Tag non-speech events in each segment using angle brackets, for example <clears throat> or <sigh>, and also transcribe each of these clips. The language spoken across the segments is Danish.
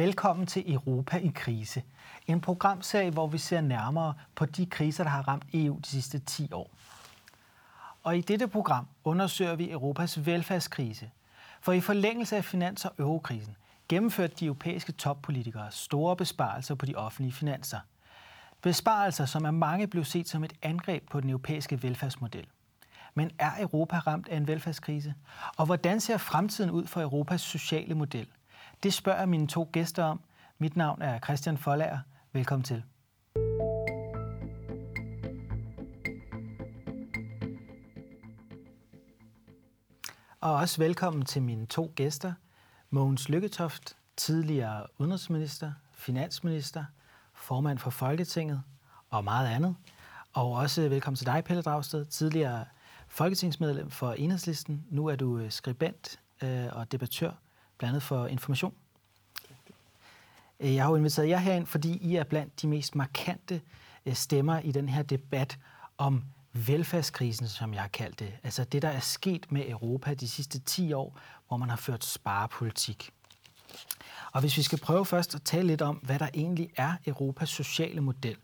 Velkommen til Europa i krise. En programserie, hvor vi ser nærmere på de kriser, der har ramt EU de sidste 10 år. Og i dette program undersøger vi Europas velfærdskrise. For i forlængelse af finans- og eurokrisen gennemførte de europæiske toppolitikere store besparelser på de offentlige finanser. Besparelser, som af mange blev set som et angreb på den europæiske velfærdsmodel. Men er Europa ramt af en velfærdskrise? Og hvordan ser fremtiden ud for Europas sociale model? Det spørger mine to gæster om. Mit navn er Christian Folager. Velkommen til. Og også velkommen til mine to gæster. Mogens Lykketoft, tidligere udenrigsminister, finansminister, formand for Folketinget og meget andet. Og også velkommen til dig, Pelle Dragsted, tidligere folketingsmedlem for Enhedslisten. Nu er du øh, skribent øh, og debattør, blandt andet for Information. Øh, jeg har jo inviteret jer herind, fordi I er blandt de mest markante øh, stemmer i den her debat om velfærdskrisen, som jeg har kaldt det. Altså det, der er sket med Europa de sidste 10 år, hvor man har ført sparepolitik. Og hvis vi skal prøve først at tale lidt om, hvad der egentlig er Europas sociale model,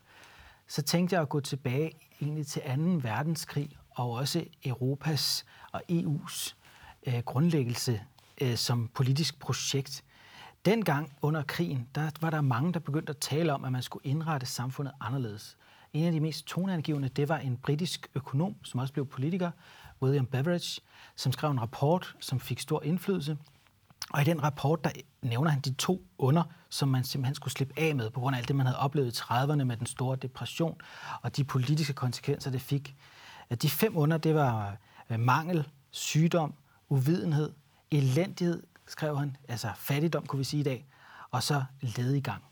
så tænkte jeg at gå tilbage egentlig til 2. verdenskrig og også Europas og EU's øh, grundlæggelse øh, som politisk projekt. Dengang under krigen, der var der mange, der begyndte at tale om, at man skulle indrette samfundet anderledes. En af de mest toneangivende, det var en britisk økonom, som også blev politiker, William Beveridge, som skrev en rapport, som fik stor indflydelse. Og i den rapport, der nævner han de to under, som man simpelthen skulle slippe af med, på grund af alt det, man havde oplevet i 30'erne med den store depression, og de politiske konsekvenser, det fik. De fem under, det var øh, mangel, sygdom, uvidenhed, elendighed, skrev han, altså fattigdom, kunne vi sige i dag, og så lediggang.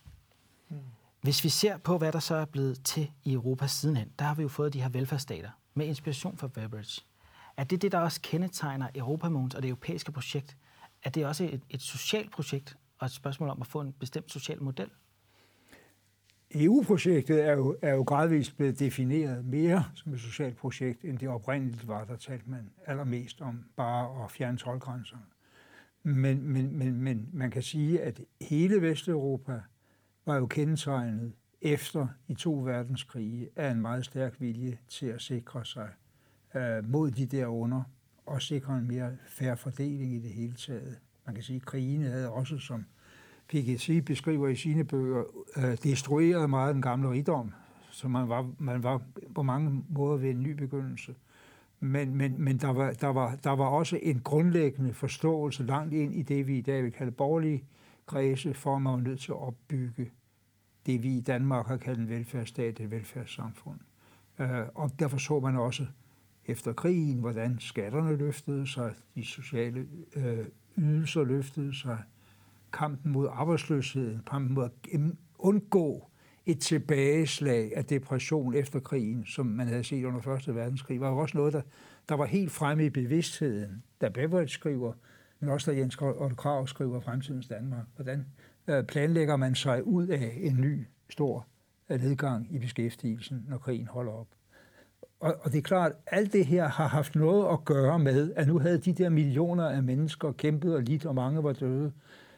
Hmm. Hvis vi ser på, hvad der så er blevet til i Europa sidenhen, der har vi jo fået de her velfærdsstater med inspiration fra Beveridge. Er det det, der også kendetegner Europamåns og det europæiske projekt? Er det også et, et socialt projekt og et spørgsmål om at få en bestemt social model? EU-projektet er jo, er jo gradvist blevet defineret mere som et socialt projekt, end det oprindeligt var. Der talte man allermest om bare at fjerne tolvgrænserne. Men, men, men, men man kan sige, at hele Vesteuropa var jo kendetegnet efter i to verdenskrige af en meget stærk vilje til at sikre sig øh, mod de derunder og sikre en mere færre fordeling i det hele taget. Man kan sige, at krigene havde også, som PGC beskriver i sine bøger, øh, destruerede meget den gamle rigdom, så man var, man var på mange måder ved en ny begyndelse. Men, men, men der, var, der, var, der var også en grundlæggende forståelse langt ind i det, vi i dag vil kalde borgerlige kredse, for at man var nødt til at opbygge det, vi i Danmark har kaldt en velfærdsstat, et velfærdssamfund. Øh, og derfor så man også efter krigen, hvordan skatterne løftede sig, de sociale øh, ydelser løftede sig, kampen mod arbejdsløsheden, kampen mod at undgå et tilbageslag af depression efter krigen, som man havde set under Første Verdenskrig, var jo også noget, der, der var helt fremme i bevidstheden, da Beveridge skriver, men også da Jens Otto Krav skriver Fremtidens Danmark. Hvordan øh, planlægger man sig ud af en ny, stor øh, nedgang i beskæftigelsen, når krigen holder op? Og, og det er klart, at alt det her har haft noget at gøre med, at nu havde de der millioner af mennesker kæmpet og lidt, og mange var døde, øh,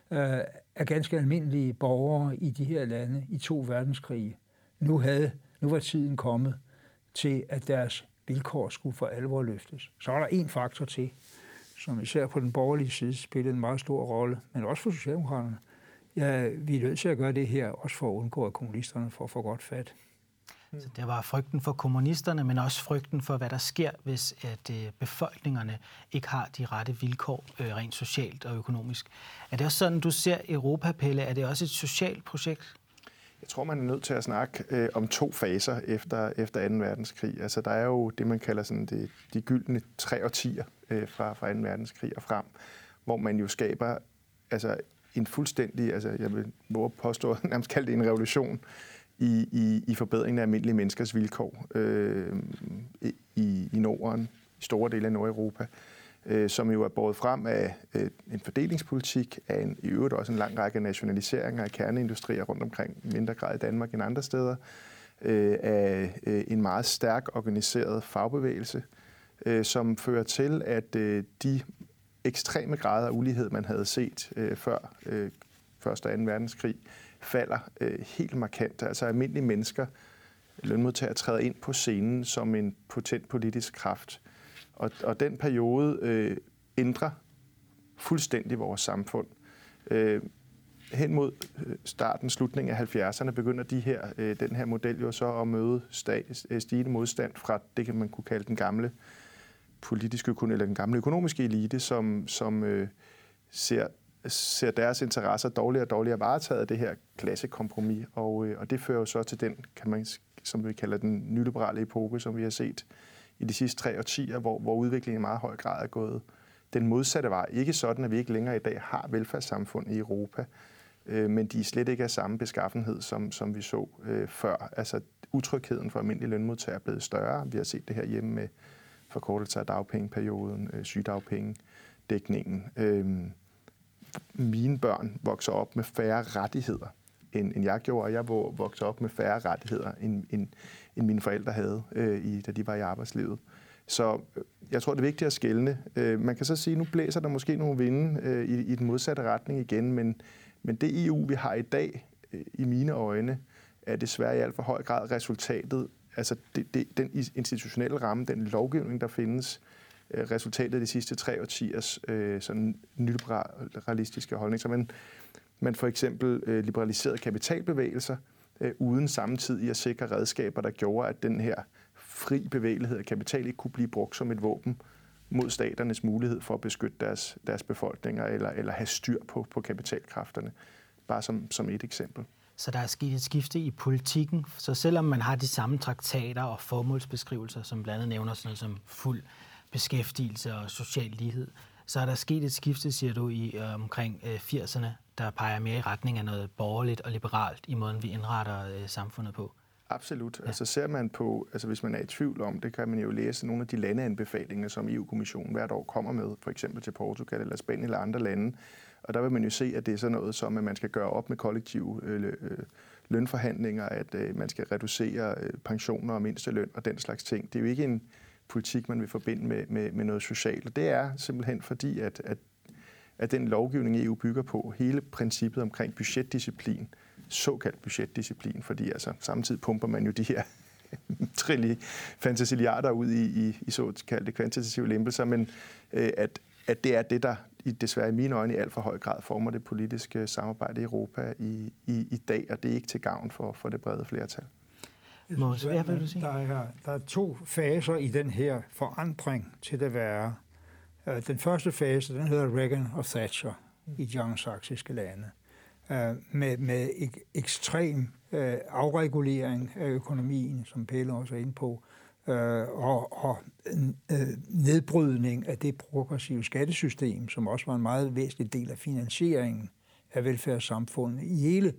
af øh, ganske almindelige borgere i de her lande i to verdenskrige. Nu, havde, nu var tiden kommet til, at deres vilkår skulle for alvor løftes. Så er der en faktor til, som især på den borgerlige side spillede en meget stor rolle, men også for Socialdemokraterne. Ja, vi er nødt til at gøre det her, også for at undgå, at kommunisterne får for godt fat. Mm. Så det var frygten for kommunisterne, men også frygten for, hvad der sker, hvis at øh, befolkningerne ikke har de rette vilkår øh, rent socialt og økonomisk. Er det også sådan, du ser Europa, Pelle? Er det også et socialt projekt? Jeg tror, man er nødt til at snakke øh, om to faser efter, efter 2. verdenskrig. Altså, der er jo det, man kalder sådan det, de gyldne tre årtier øh, fra, fra 2. verdenskrig og frem, hvor man jo skaber altså, en fuldstændig, altså jeg vil våge påstå, <laughs> nærmest kalde det en revolution, i, i, i forbedringen af almindelige menneskers vilkår øh, i, i Norden, i store dele af Nordeuropa, øh, som jo er båret frem af øh, en fordelingspolitik, af en, i øvrigt også en lang række nationaliseringer af kerneindustrier rundt omkring, mindre grad i Danmark end andre steder, øh, af øh, en meget stærk organiseret fagbevægelse, øh, som fører til, at øh, de ekstreme grader af ulighed, man havde set øh, før, øh, Første og 2. verdenskrig, falder øh, helt markant. Altså almindelige mennesker, lønmodtagere, træder ind på scenen som en potent politisk kraft. Og, og den periode øh, ændrer fuldstændig vores samfund. Øh, hen mod øh, starten, slutningen af 70'erne, begynder de her, øh, den her model jo så at møde øh, stigende modstand fra det, kan man kunne kalde den gamle politiske eller den gamle økonomiske elite, som, som øh, ser, ser deres interesser dårligere og dårligere varetaget af det her klassekompromis. Og, øh, og det fører jo så til den, kan man, som vi kalder den nyliberale epoke, som vi har set i de sidste tre årtier, hvor, hvor udviklingen i meget høj grad er gået den modsatte vej. Ikke sådan, at vi ikke længere i dag har velfærdssamfund i Europa, øh, men de er slet ikke af samme beskaffenhed, som, som vi så øh, før. Altså utrygheden for almindelige lønmodtagere er blevet større. Vi har set det her hjemme med forkortelse af dagpengeperioden, øh, sygedagpengedækningen. Øh, mine børn vokser op med færre rettigheder, end, end jeg gjorde, og jeg vokser op med færre rettigheder, end, end, end mine forældre havde, øh, i, da de var i arbejdslivet. Så øh, jeg tror, det er vigtigt at skælne. Øh, man kan så sige, at nu blæser der måske nogle vinde øh, i, i den modsatte retning igen, men, men det EU, vi har i dag, øh, i mine øjne, er desværre i alt for høj grad resultatet, altså det, det, den institutionelle ramme, den lovgivning, der findes, øh, Øh, resultatet af de sidste tre årtiers øh, sådan nyliberalistiske holdning. Så man, man for eksempel øh, liberaliserede kapitalbevægelser, øh, uden samtidig at sikre redskaber, der gjorde, at den her fri bevægelighed af kapital ikke kunne blive brugt som et våben mod staternes mulighed for at beskytte deres, deres befolkninger eller, eller have styr på, på kapitalkræfterne. Bare som, som et eksempel. Så der er sket et skifte i politikken. Så selvom man har de samme traktater og formålsbeskrivelser, som blandt andet nævner sådan noget som fuld beskæftigelse og social lighed, så er der sket et skifte, siger du, i øh, omkring øh, 80'erne, der peger mere i retning af noget borgerligt og liberalt i måden, vi indretter øh, samfundet på. Absolut. Ja. Altså ser man på, altså hvis man er i tvivl om det, kan man jo læse nogle af de landeanbefalinger, som EU-kommissionen hvert år kommer med, for eksempel til Portugal eller Spanien eller andre lande. Og der vil man jo se, at det er sådan noget som, at man skal gøre op med kollektive øh, øh, lønforhandlinger, at øh, man skal reducere øh, pensioner og mindsteløn og den slags ting. Det er jo ikke en politik, man vil forbinde med, med, med noget socialt. Og det er simpelthen fordi, at, at, at den lovgivning, EU bygger på, hele princippet omkring budgetdisciplin, såkaldt budgetdisciplin, fordi altså, samtidig pumper man jo de her <laughs> trilli fantasiliarder ud i, i, i såkaldte kvantitative lempelser, men øh, at, at det er det, der i, desværre i mine øjne i alt for høj grad former det politiske samarbejde i Europa i, i, i dag, og det er ikke til gavn for, for det brede flertal. Synes, hvad vil du sige? Der er, der er to faser i den her forandring til det værre. Øh, den første fase, den hedder Reagan og Thatcher i de anglosaksiske lande øh, med, med ek, ekstrem øh, afregulering af økonomien, som Pelle også er inde på, og, og nedbrydning af det progressive skattesystem, som også var en meget væsentlig del af finansieringen af velfærdssamfundet i hele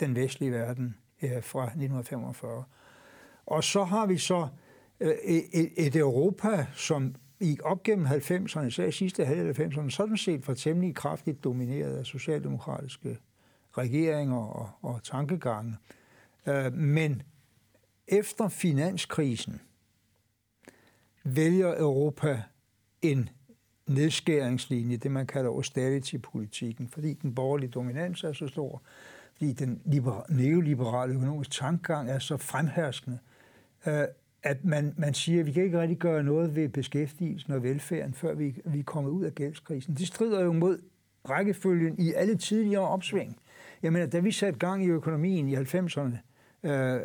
den vestlige verden øh, fra 1945. Og så har vi så øh, et, et Europa, som i op gennem 90'erne, især sidste halvdel af 90'erne, sådan set var temmelig kraftigt domineret af socialdemokratiske regeringer og, og tankegange. Øh, men efter finanskrisen vælger Europa en nedskæringslinje, det man kalder austerity-politikken, fordi den borgerlige dominans er så stor, fordi den neoliberale økonomiske tankegang er så fremherskende, øh, at man, man siger, at vi kan ikke rigtig gøre noget ved beskæftigelsen og velfærden, før vi, vi er kommet ud af gældskrisen. Det strider jo mod rækkefølgen i alle tidligere opsving. Jeg mener, da vi satte gang i økonomien i 90'erne, øh,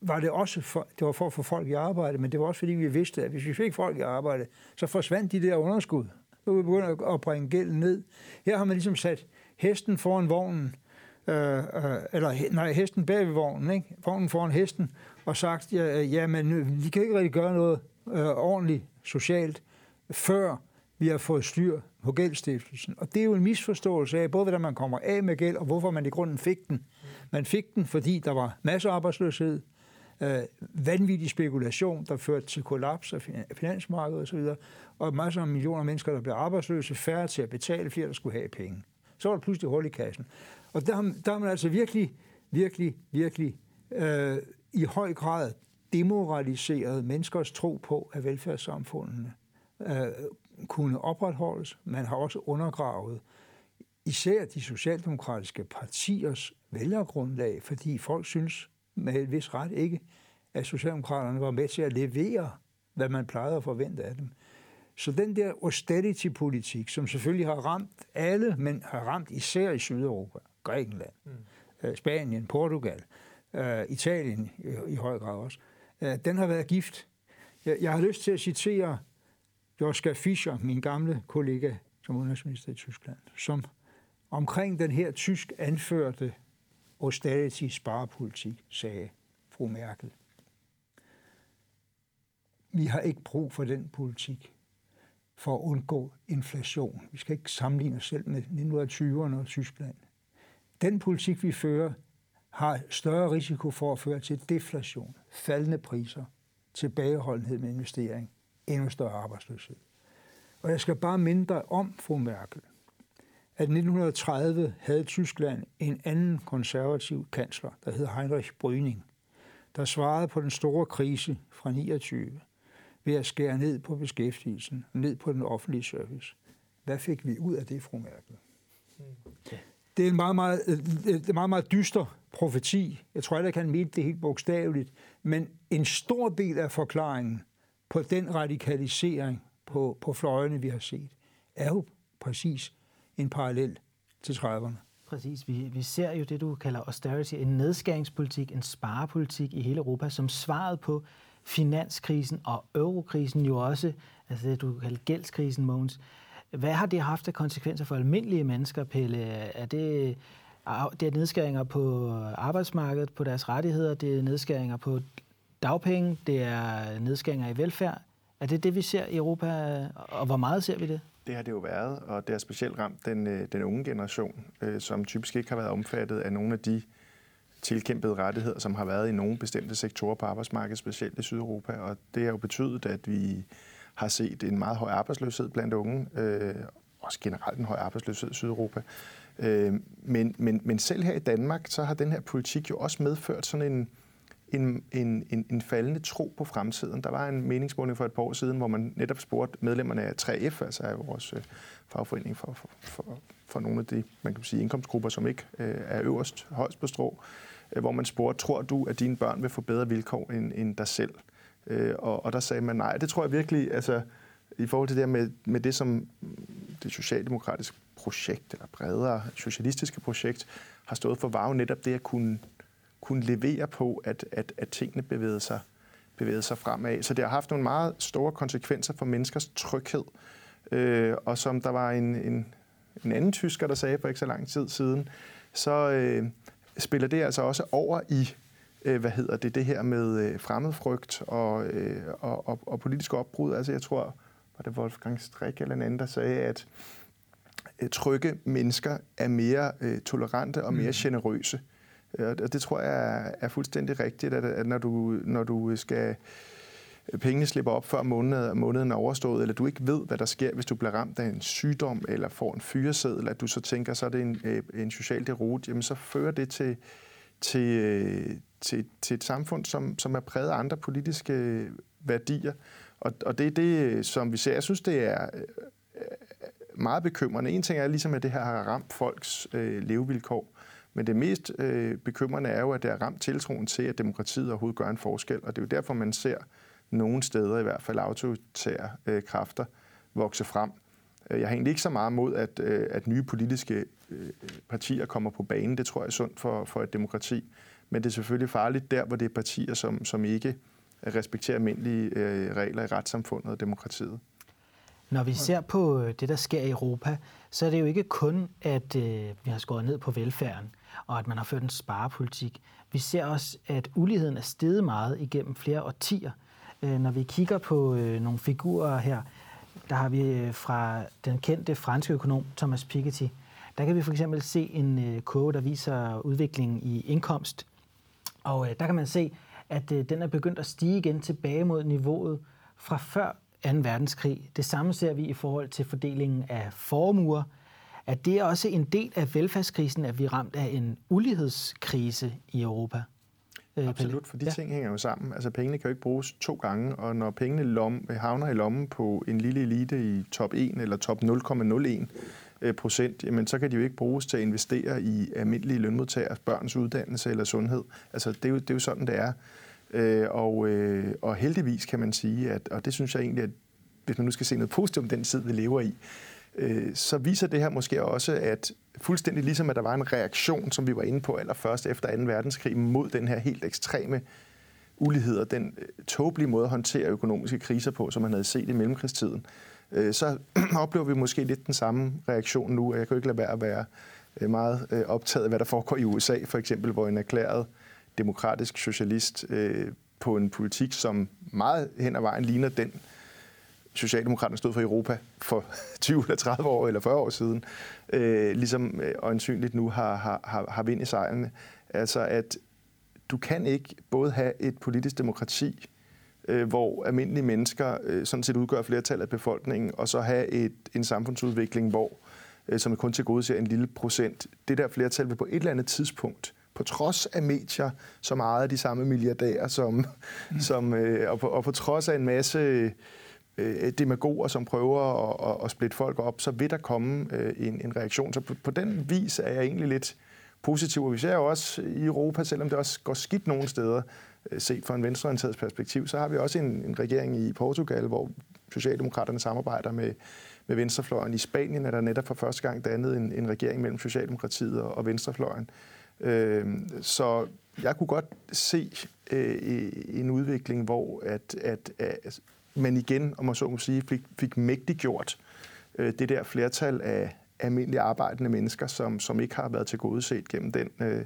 var det også for, det var for at få folk i arbejde, men det var også fordi, vi vidste, at hvis vi fik folk i arbejde, så forsvandt de der underskud. Så vi begyndte at bringe gælden ned. Her har man ligesom sat hesten foran vognen, øh, øh, eller nej, hesten bag ved vognen, ikke? vognen foran hesten, og sagt, ja, øh, ja men øh, vi kan ikke rigtig gøre noget øh, ordentligt socialt, før vi har fået styr på gældstiftelsen. Og det er jo en misforståelse af, både hvordan man kommer af med gæld, og hvorfor man i grunden fik den. Man fik den, fordi der var masser af arbejdsløshed, øh, vanvittig spekulation, der førte til kollaps af finansmarkedet osv., og masser af millioner af mennesker, der blev arbejdsløse, færre til at betale, flere der skulle have penge. Så var der pludselig hul i kassen. Og der, der er man altså virkelig, virkelig, virkelig øh, i høj grad demoraliseret menneskers tro på, at velfærdssamfundene øh, kunne opretholdes. Man har også undergravet især de socialdemokratiske partiers vælgergrundlag, fordi folk synes med et vis ret ikke, at Socialdemokraterne var med til at levere, hvad man plejede at forvente af dem. Så den der austerity-politik, som selvfølgelig har ramt alle, men har ramt især i Sydeuropa, Grækenland, mm. Øh, Spanien, Portugal, øh, Italien i, høj grad også, øh, den har været gift. Jeg, jeg har lyst til at citere Joschka Fischer, min gamle kollega som udenrigsminister i Tyskland, som omkring den her tysk anførte austerity sparepolitik sagde fru Merkel. Vi har ikke brug for den politik for at undgå inflation. Vi skal ikke sammenligne os selv med 1920'erne og Tyskland. Den politik, vi fører, har større risiko for at føre til deflation, faldende priser, tilbageholdenhed med investering, endnu større arbejdsløshed. Og jeg skal bare minde dig om, fru Merkel, at i 1930 havde Tyskland en anden konservativ kansler, der hed Heinrich Brüning, der svarede på den store krise fra 29 ved at skære ned på beskæftigelsen, ned på den offentlige service. Hvad fik vi ud af det, fru Merkel? Det er en meget, meget, øh, øh, en meget, meget dyster profeti. Jeg tror ikke, han kan det helt bogstaveligt. Men en stor del af forklaringen på den radikalisering på, på fløjene, vi har set, er jo præcis en parallel til 30'erne. Præcis. Vi, vi ser jo det, du kalder austerity, en nedskæringspolitik, en sparepolitik i hele Europa, som svaret på finanskrisen og eurokrisen jo også, altså det, du kalder gældskrisen, Mogens. Hvad har det haft af konsekvenser for almindelige mennesker, Pelle? Er det, det er nedskæringer på arbejdsmarkedet, på deres rettigheder, det er nedskæringer på dagpenge, det er nedskæringer i velfærd. Er det det, vi ser i Europa, og hvor meget ser vi det? Det har det jo været, og det har specielt ramt den, øh, den unge generation, øh, som typisk ikke har været omfattet af nogle af de tilkæmpede rettigheder, som har været i nogle bestemte sektorer på arbejdsmarkedet, specielt i Sydeuropa. Og det har jo betydet, at vi har set en meget høj arbejdsløshed blandt unge, øh, også generelt en høj arbejdsløshed i Sydeuropa. Øh, men, men, men selv her i Danmark, så har den her politik jo også medført sådan en, en, en, en, en faldende tro på fremtiden. Der var en meningsmåling for et par år siden, hvor man netop spurgte medlemmerne af 3F, altså af vores øh, fagforening for, for, for, for nogle af de man kan sige, indkomstgrupper, som ikke øh, er øverst, højst på strå, øh, hvor man spurgte, tror du, at dine børn vil få bedre vilkår end, end dig selv? Øh, og, og der sagde man nej. Det tror jeg virkelig, altså i forhold til det med, med det, som det socialdemokratiske projekt, eller bredere socialistiske projekt, har stået for, var jo netop det at kunne kunne levere på, at, at, at tingene bevægede sig, bevægede sig fremad. Så det har haft nogle meget store konsekvenser for menneskers tryghed. Øh, og som der var en, en, en anden tysker, der sagde for ikke så lang tid siden, så øh, spiller det altså også over i øh, hvad hedder det, det her med øh, fremmedfrygt og, øh, og, og, og politisk opbrud. Altså jeg tror, var det Wolfgang Strik eller en anden, der sagde, at øh, trygge mennesker er mere øh, tolerante og mere mm. generøse. Og det tror jeg er fuldstændig rigtigt, at når du, når du skal pengene slipper op før måneden, måneden er overstået, eller du ikke ved, hvad der sker, hvis du bliver ramt af en sygdom eller får en fyreseddel, at du så tænker, så er det en, øh, en social derot, jamen så fører det til, til, øh, til, til et samfund, som, som er præget af andre politiske værdier. Og, og det er det, som vi ser. Jeg synes, det er øh, meget bekymrende. En ting er ligesom, at det her har ramt folks øh, levevilkår. Men det mest øh, bekymrende er jo, at det har ramt tiltroen til, at demokratiet overhovedet gør en forskel. Og det er jo derfor, man ser nogle steder i hvert fald autoritære øh, kræfter vokse frem. Jeg har egentlig ikke så meget mod, at, øh, at nye politiske Øh, partier kommer på banen. Det tror jeg er sundt for, for et demokrati. Men det er selvfølgelig farligt der, hvor det er partier, som, som ikke respekterer almindelige øh, regler i retssamfundet og demokratiet. Når vi ser på øh, det, der sker i Europa, så er det jo ikke kun, at øh, vi har skåret ned på velfærden og at man har ført en sparepolitik. Vi ser også, at uligheden er steget meget igennem flere årtier. Øh, når vi kigger på øh, nogle figurer her, der har vi øh, fra den kendte franske økonom Thomas Piketty, der kan vi for eksempel se en kurve, der viser udviklingen i indkomst. Og der kan man se, at den er begyndt at stige igen tilbage mod niveauet fra før 2. verdenskrig. Det samme ser vi i forhold til fordelingen af formuer, er det også en del af velfærdskrisen, at vi er ramt af en ulighedskrise i Europa? Øh, Absolut, for de ja. ting hænger jo sammen. Altså pengene kan jo ikke bruges to gange, og når pengene lom, havner i lommen på en lille elite i top 1 eller top 0,01, øh, Øh, procent, jamen så kan de jo ikke bruges til at investere i almindelige lønmodtagers børns uddannelse eller sundhed. Altså det er jo, det er jo sådan, det er. Øh, og, øh, og heldigvis kan man sige, at, og det synes jeg egentlig, at hvis man nu skal se noget positivt om den tid, vi lever i, øh, så viser det her måske også, at fuldstændig ligesom at der var en reaktion, som vi var inde på allerførst efter 2. verdenskrig, mod den her helt ekstreme ulighed og den øh, tåbelige måde at håndtere økonomiske kriser på, som man havde set i mellemkrigstiden, øh, Øh, så <clears throat> oplever vi måske lidt den samme reaktion nu. Jeg kan jo ikke lade være at være øh, meget øh, optaget af, hvad der foregår i USA, for eksempel, hvor en erklæret demokratisk socialist på en politik, som meget hen ad vejen ligner den, Socialdemokraterne stod for Europa for <laughs> 20 eller 30 år eller 40 år siden, øh, ligesom øh, øjensynligt nu har, har, har vind i sejlene. Altså at du kan ikke både have et politisk demokrati, øh, hvor almindelige mennesker øh, sådan set udgør flertal af befolkningen, og så have et, en samfundsudvikling, hvor øh, som kun til gode ser en lille procent. Det der flertal vil på et eller andet tidspunkt, på trods af medier, som ejer de samme milliardærer, som, mm. som, øh, og, på, og på trods af en masse øh, demagoger, som prøver at, at, at splitte folk op, så vil der komme øh, en, en reaktion. Så på, på den vis er jeg egentlig lidt positiv. Og vi ser jo også i Europa, selvom det også går skidt nogle steder, øh, set fra en venstreorienteret perspektiv, så har vi også en, en regering i Portugal, hvor Socialdemokraterne samarbejder med, med venstrefløjen. I Spanien er der netop for første gang dannet en, en regering mellem Socialdemokratiet og, og venstrefløjen. Øh, så jeg kunne godt se øh, en udvikling, hvor at, at, at man igen, om man så må sige, fik, fik mægtiggjort øh, det der flertal af almindelige arbejdende mennesker, som, som ikke har været til gode set gennem den øh,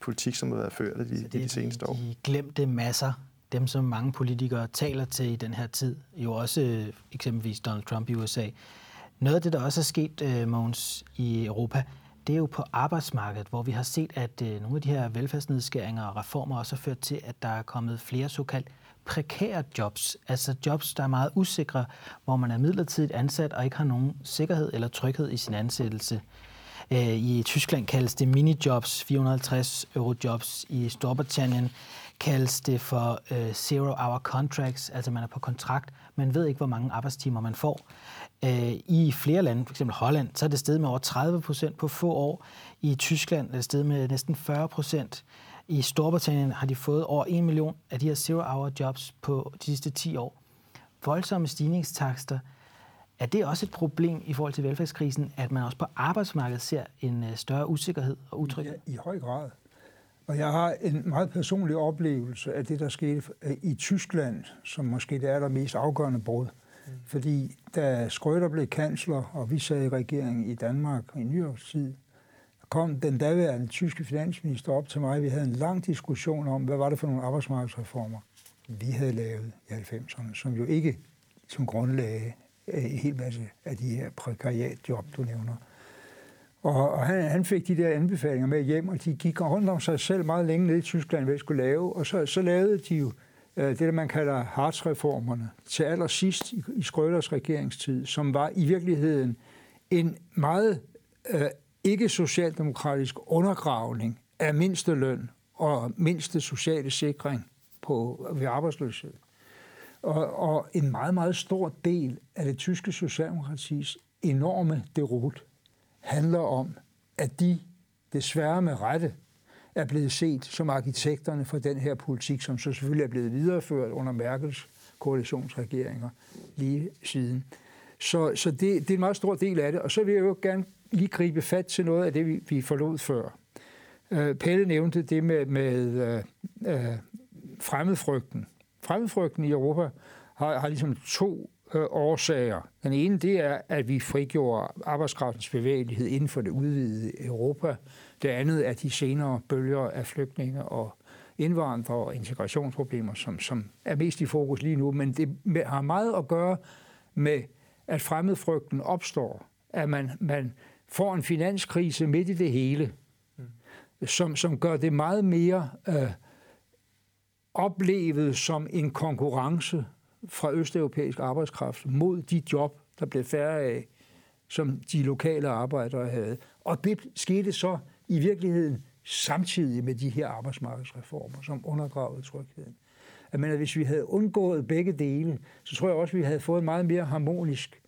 politik, som har været ført de, det de seneste år. De glemte masser, dem som mange politikere taler til i den her tid, jo også øh, eksempelvis Donald Trump i USA. Noget af det, der også er sket, øh, Mogens, i Europa, det er jo på arbejdsmarkedet, hvor vi har set, at øh, nogle af de her velfærdsnedskæringer og reformer også har ført til, at der er kommet flere såkaldt prekære jobs, altså jobs, der er meget usikre, hvor man er midlertidigt ansat og ikke har nogen sikkerhed eller tryghed i sin ansættelse. Øh, I Tyskland kaldes det minijobs, 450 euro jobs. I Storbritannien kaldes det for uh, zero-hour contracts, altså man er på kontrakt, man ved ikke, hvor mange arbejdstimer man får. Uh, I flere lande, f.eks. Holland, så er det steget med over 30 procent på få år. I Tyskland er det steget med næsten 40 procent. I Storbritannien har de fået over 1 million af de her zero-hour jobs på de sidste 10 år. Voldsomme stigningstakster. Er det også et problem i forhold til velfærdskrisen, at man også på arbejdsmarkedet ser en øh, større usikkerhed og utryghed? Ja, i høj grad. Og jeg har en meget personlig oplevelse af det, der skete øh, i Tyskland, som måske det er der mest afgørende brud. Mm. Fordi da Schröder blev kansler, og vi sad i regeringen i Danmark i nyårstid, kom den daværende tyske finansminister op til mig. Vi havde en lang diskussion om, hvad var det for nogle arbejdsmarkedsreformer, vi havde lavet i 90'erne, som jo ikke som grundlagde øh, en hel masse af de her prekariatjob, du nævner. Og, og han, han fik de der anbefalinger med hjem, og de gik rundt om sig selv meget længe ned i Tyskland, hvad de skulle lave. Og så, så lavede de jo øh, det, der man kalder Hartz-reformerne, til allersidst i, i Skrøders regeringstid, som var i virkeligheden en meget øh, ikke socialdemokratisk undergravning af mindste løn og mindste sociale sikring på, ved arbejdsløshed. Og, og en meget, meget stor del af det tyske socialdemokratis enorme derot handler om, at de desværre med rette er blevet set som arkitekterne for den her politik, som så selvfølgelig er blevet videreført under Merkels koalitionsregeringer lige siden. Så, så det, det er en meget stor del af det. Og så vil jeg jo gerne lige gribe fat til noget af det, vi, vi forlod før. Øh, Pelle nævnte det med, med øh, øh, fremmedfrygten. Fremmedfrygten i Europa har, har ligesom to øh, årsager. Den ene, det er, at vi frigjorde arbejdskraftens bevægelighed inden for det udvidede Europa. Det andet er de senere bølger af flygtninge og indvandrere og integrationsproblemer, som, som er mest i fokus lige nu. Men det har meget at gøre med, at fremmedfrygten opstår. At man, man får en finanskrise midt i det hele, mm. som, som gør det meget mere øh, oplevet som en konkurrence fra østeuropæisk arbejdskraft mod de job, der blev færre af, som de lokale arbejdere havde. Og det skete så i virkeligheden samtidig med de her arbejdsmarkedsreformer, som undergravede trygheden. Jeg mener, hvis vi havde undgået begge dele, så tror jeg også, at vi havde fået en meget mere harmonisk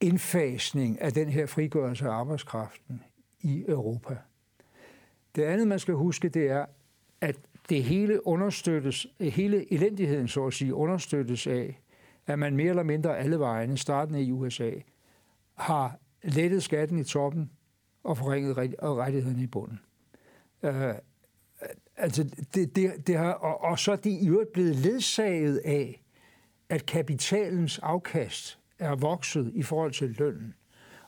indfasning af den her frigørelse af arbejdskraften i Europa. Det andet, man skal huske, det er, at det hele understøttes, hele elendigheden, så at sige, understøttes af, at man mere eller mindre alle vejene, startende i USA, har lettet skatten i toppen og forringet rettighederne i bunden. Uh, altså det, det, det har, og, og så er de i øvrigt blevet ledsaget af, at kapitalens afkast er vokset i forhold til lønnen.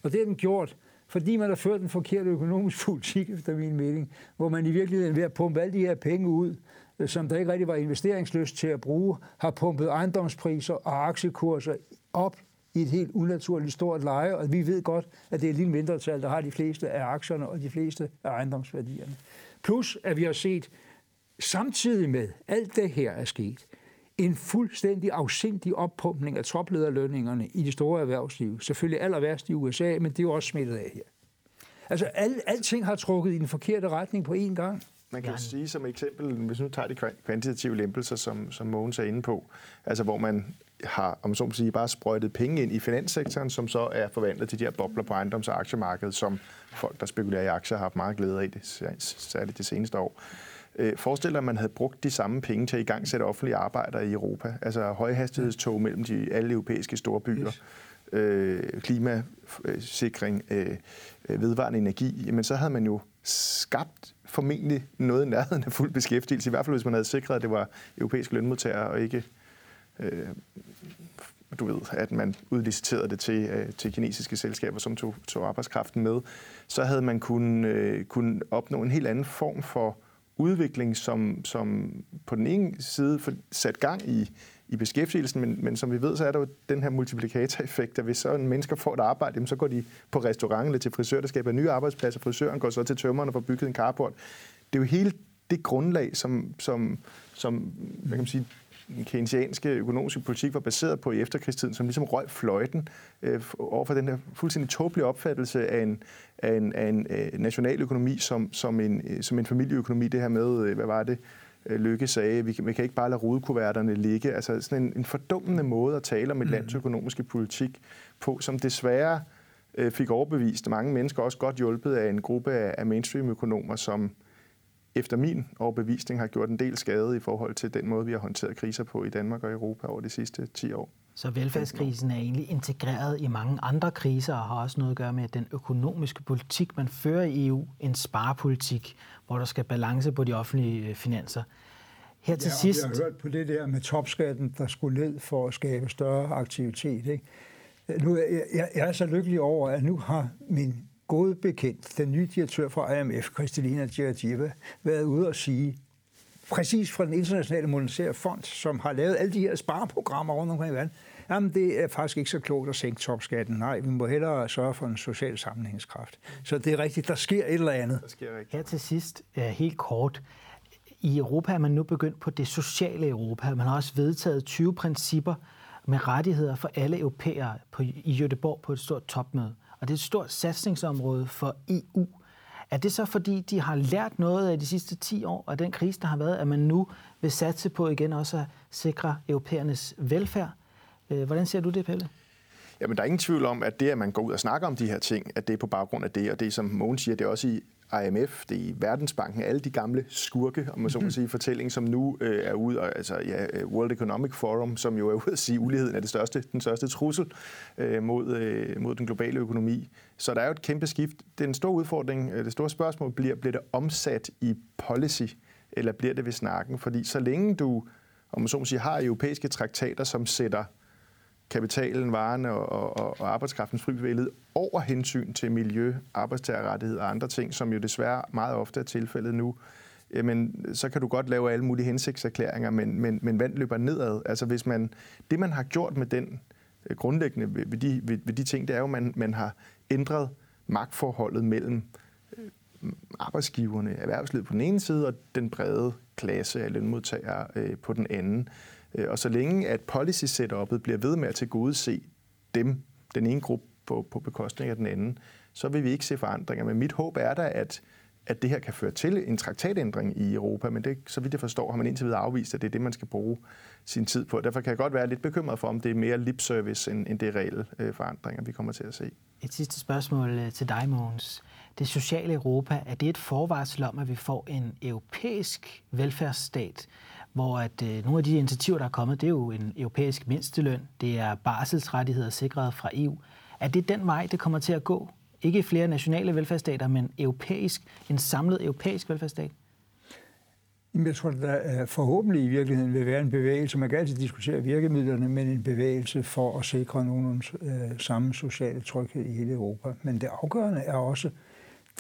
Og det har den gjort, fordi man har ført den forkerte økonomisk <laughs> politik, efter min mening, hvor man i virkeligheden ved at pumpe alle de her penge ud, øh, som der ikke rigtig var investeringsløst til at bruge, har pumpet ejendomspriser og aktiekurser op i et helt unaturligt stort leje, og vi ved godt, at det er et lille mindretal, der har de fleste af aktierne og de fleste af ejendomsværdierne. Plus, at vi har set, samtidig med alt det her er sket, en fuldstændig afsindig oppumpning af toplederlønningerne i de store erhvervsliv. Selvfølgelig aller værst i USA, men det er jo også smittet af her. Altså, al, alting har trukket i den forkerte retning på én gang. Man kan jo sige som eksempel, hvis nu tager de kvantitative lempelser, som, som Mogens er inde på, altså hvor man har, om så må sige, bare sprøjtet penge ind i finanssektoren, som så er forvandlet til de her bobler på ejendoms- og aktiemarkedet, som folk, der spekulerer i aktier, har haft meget glæde af, det, særligt det seneste år. Øh, forestil dig, at man havde brugt de samme penge til at i gang sætte offentlige arbejder i Europa. Altså højhastighedstog mellem de alle europæiske store byer. Yes. Øh, klimasikring, øh, vedvarende energi. Men så havde man jo skabt formentlig noget i nærheden af fuld beskæftigelse. I hvert fald hvis man havde sikret, at det var europæiske lønmodtagere og ikke øh, du ved, at man udliciterede det til, øh, til kinesiske selskaber, som tog, tog arbejdskraften med, så havde man kunnet, øh, kun opnå en helt anden form for udvikling, som, som på den ene side sat gang i, i beskæftigelsen, men, men som vi ved, så er der jo den her multiplikatoreffekt, at hvis så en mennesker får et arbejde, jamen, så går de på restaurant eller til frisør, der skaber nye arbejdspladser, frisøren går så til tømmeren og får bygget en carport. Det er jo hele det grundlag, som, som, som hvad kan man sige, keynesianske økonomiske politik var baseret på i efterkrigstiden, som ligesom røg fløjten øh, over for den her fuldstændig tåbelige opfattelse af en, af en, af en øh, national økonomi som, som, en, øh, som en familieøkonomi. Det her med, øh, hvad var det, øh, Lykke sagde, vi kan, vi kan ikke bare lade rodekuverterne ligge. Altså sådan en, en fordummende måde at tale om et mm. lands økonomiske politik på, som desværre øh, fik overbevist mange mennesker, også godt hjulpet af en gruppe af, af mainstream-økonomer, som efter min overbevisning har gjort en del skade i forhold til den måde, vi har håndteret kriser på i Danmark og Europa over de sidste 10 år. Så velfærdskrisen er egentlig integreret i mange andre kriser og har også noget at gøre med den økonomiske politik, man fører i EU, en sparepolitik, hvor der skal balance på de offentlige øh, finanser. Her til ja, sidst... Jeg har hørt på det der med topskatten, der skulle ned for at skabe større aktivitet. Ikke? Nu, jeg, jeg er så lykkelig over, at nu har min gode bekendt, den nye direktør for IMF, Kristalina Georgieva, været ude og sige, præcis fra den internationale monetære fond, som har lavet alle de her spareprogrammer rundt omkring i verden, jamen det er faktisk ikke så klogt at sænke topskatten. Nej, vi må hellere sørge for en social sammenhængskraft. Så det er rigtigt, der sker et eller andet. Der sker rigtigt. Her til sidst, helt kort. I Europa er man nu begyndt på det sociale Europa. Man har også vedtaget 20 principper med rettigheder for alle europæere på, i Göteborg på et stort topmøde og det er et stort satsningsområde for EU. Er det så, fordi de har lært noget af de sidste 10 år, og den krise, der har været, at man nu vil satse på igen også at sikre europæernes velfærd? Øh, hvordan ser du det, Pelle? Jamen, der er ingen tvivl om, at det, at man går ud og snakker om de her ting, at det er på baggrund af det, og det, som Mogens siger, det er også i IMF, det er i Verdensbanken, alle de gamle skurke, om man så må mhm. sige, fortælling, som nu øh, er ude, og, altså ja, World Economic Forum, som jo er ude at sige, at uligheden er det største, den største trussel øh, mod, øh, mod den globale økonomi. Så der er jo et kæmpe skift. Det er en stor udfordring. Øh, det store spørgsmål bliver, bliver det omsat i policy, eller bliver det ved snakken? Fordi så længe du, om man så må sige, har europæiske traktater, som sætter kapitalen, varerne og, og, og arbejdskraftens fri bevægelighed over hensyn til miljø, arbejdstagerrettighed og andre ting, som jo desværre meget ofte er tilfældet nu, jamen, så kan du godt lave alle mulige hensigtserklæringer, men, men, men vand løber nedad. Altså hvis man, det man har gjort med den øh, grundlæggende ved, ved, de, ved, ved de ting, det er jo, at man, man har ændret magtforholdet mellem øh, arbejdsgiverne, erhvervslivet på den ene side, og den brede klasse af lønmodtagere øh, på den anden. Øh, og så længe at policy setupet bliver ved med at tilgodese dem, den ene gruppe på, på bekostning af den anden, så vil vi ikke se forandringer. Men mit håb er da, at at det her kan føre til en traktatændring i Europa, men det, så vidt jeg forstår, har man indtil videre afvist, at det er det, man skal bruge sin tid på. Derfor kan jeg godt være lidt bekymret for, om det er mere lip service, end, end det er reelle øh, forandringer, vi kommer til at se. Et sidste spørgsmål øh, til dig, Mogens. Det sociale Europa, er det et forvarsel om, at vi får en europæisk velfærdsstat, hvor at øh, nogle af de initiativer, der er kommet, det er jo en europæisk mindsteløn, det er barselsrettigheder sikret fra EU. Er det den vej, det kommer til at gå? Ikke flere nationale velfærdsstater, men europæisk, en samlet europæisk velfærdsstat? Jeg tror, der øh, forhåbentlig i virkeligheden vil være en bevægelse, man kan altid diskutere virkemidlerne, men en bevægelse for at sikre nogen øh, samme sociale tryghed i hele Europa. Men det afgørende er også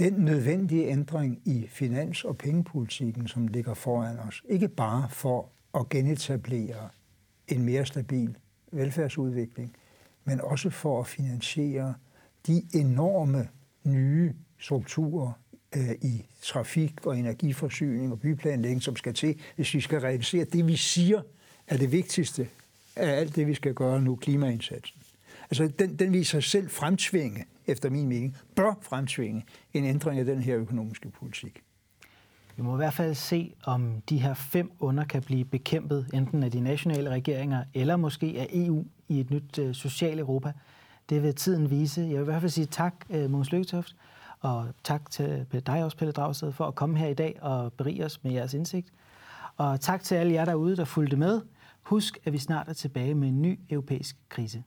den nødvendige ændring i finans- og pengepolitikken, som ligger foran os. Ikke bare for at genetablere en mere stabil velfærdsudvikling, men også for at finansiere de enorme nye strukturer øh, i trafik og energiforsyning og byplanlægning, som skal til, hvis vi skal realisere det, vi siger er det vigtigste af alt det, vi skal gøre nu, klimaindsatsen. Altså, den, den viser sig selv fremtvinge, efter min mening, bør fremtvinge en ændring af den her økonomiske politik. Vi må i hvert fald se, om de her fem under kan blive bekæmpet, enten af de nationale regeringer, eller måske af EU i et nyt øh, uh, socialt Europa. Det vil tiden vise. Jeg vil i hvert fald sige tak, øh, uh, Måns Lykketoft, og tak til øh, dig også, Pelle Dragsted, for at komme her i dag og berige os med jeres indsigt. Og tak til alle jer derude, der fulgte med. Husk, at vi snart er tilbage med en ny europæisk krise.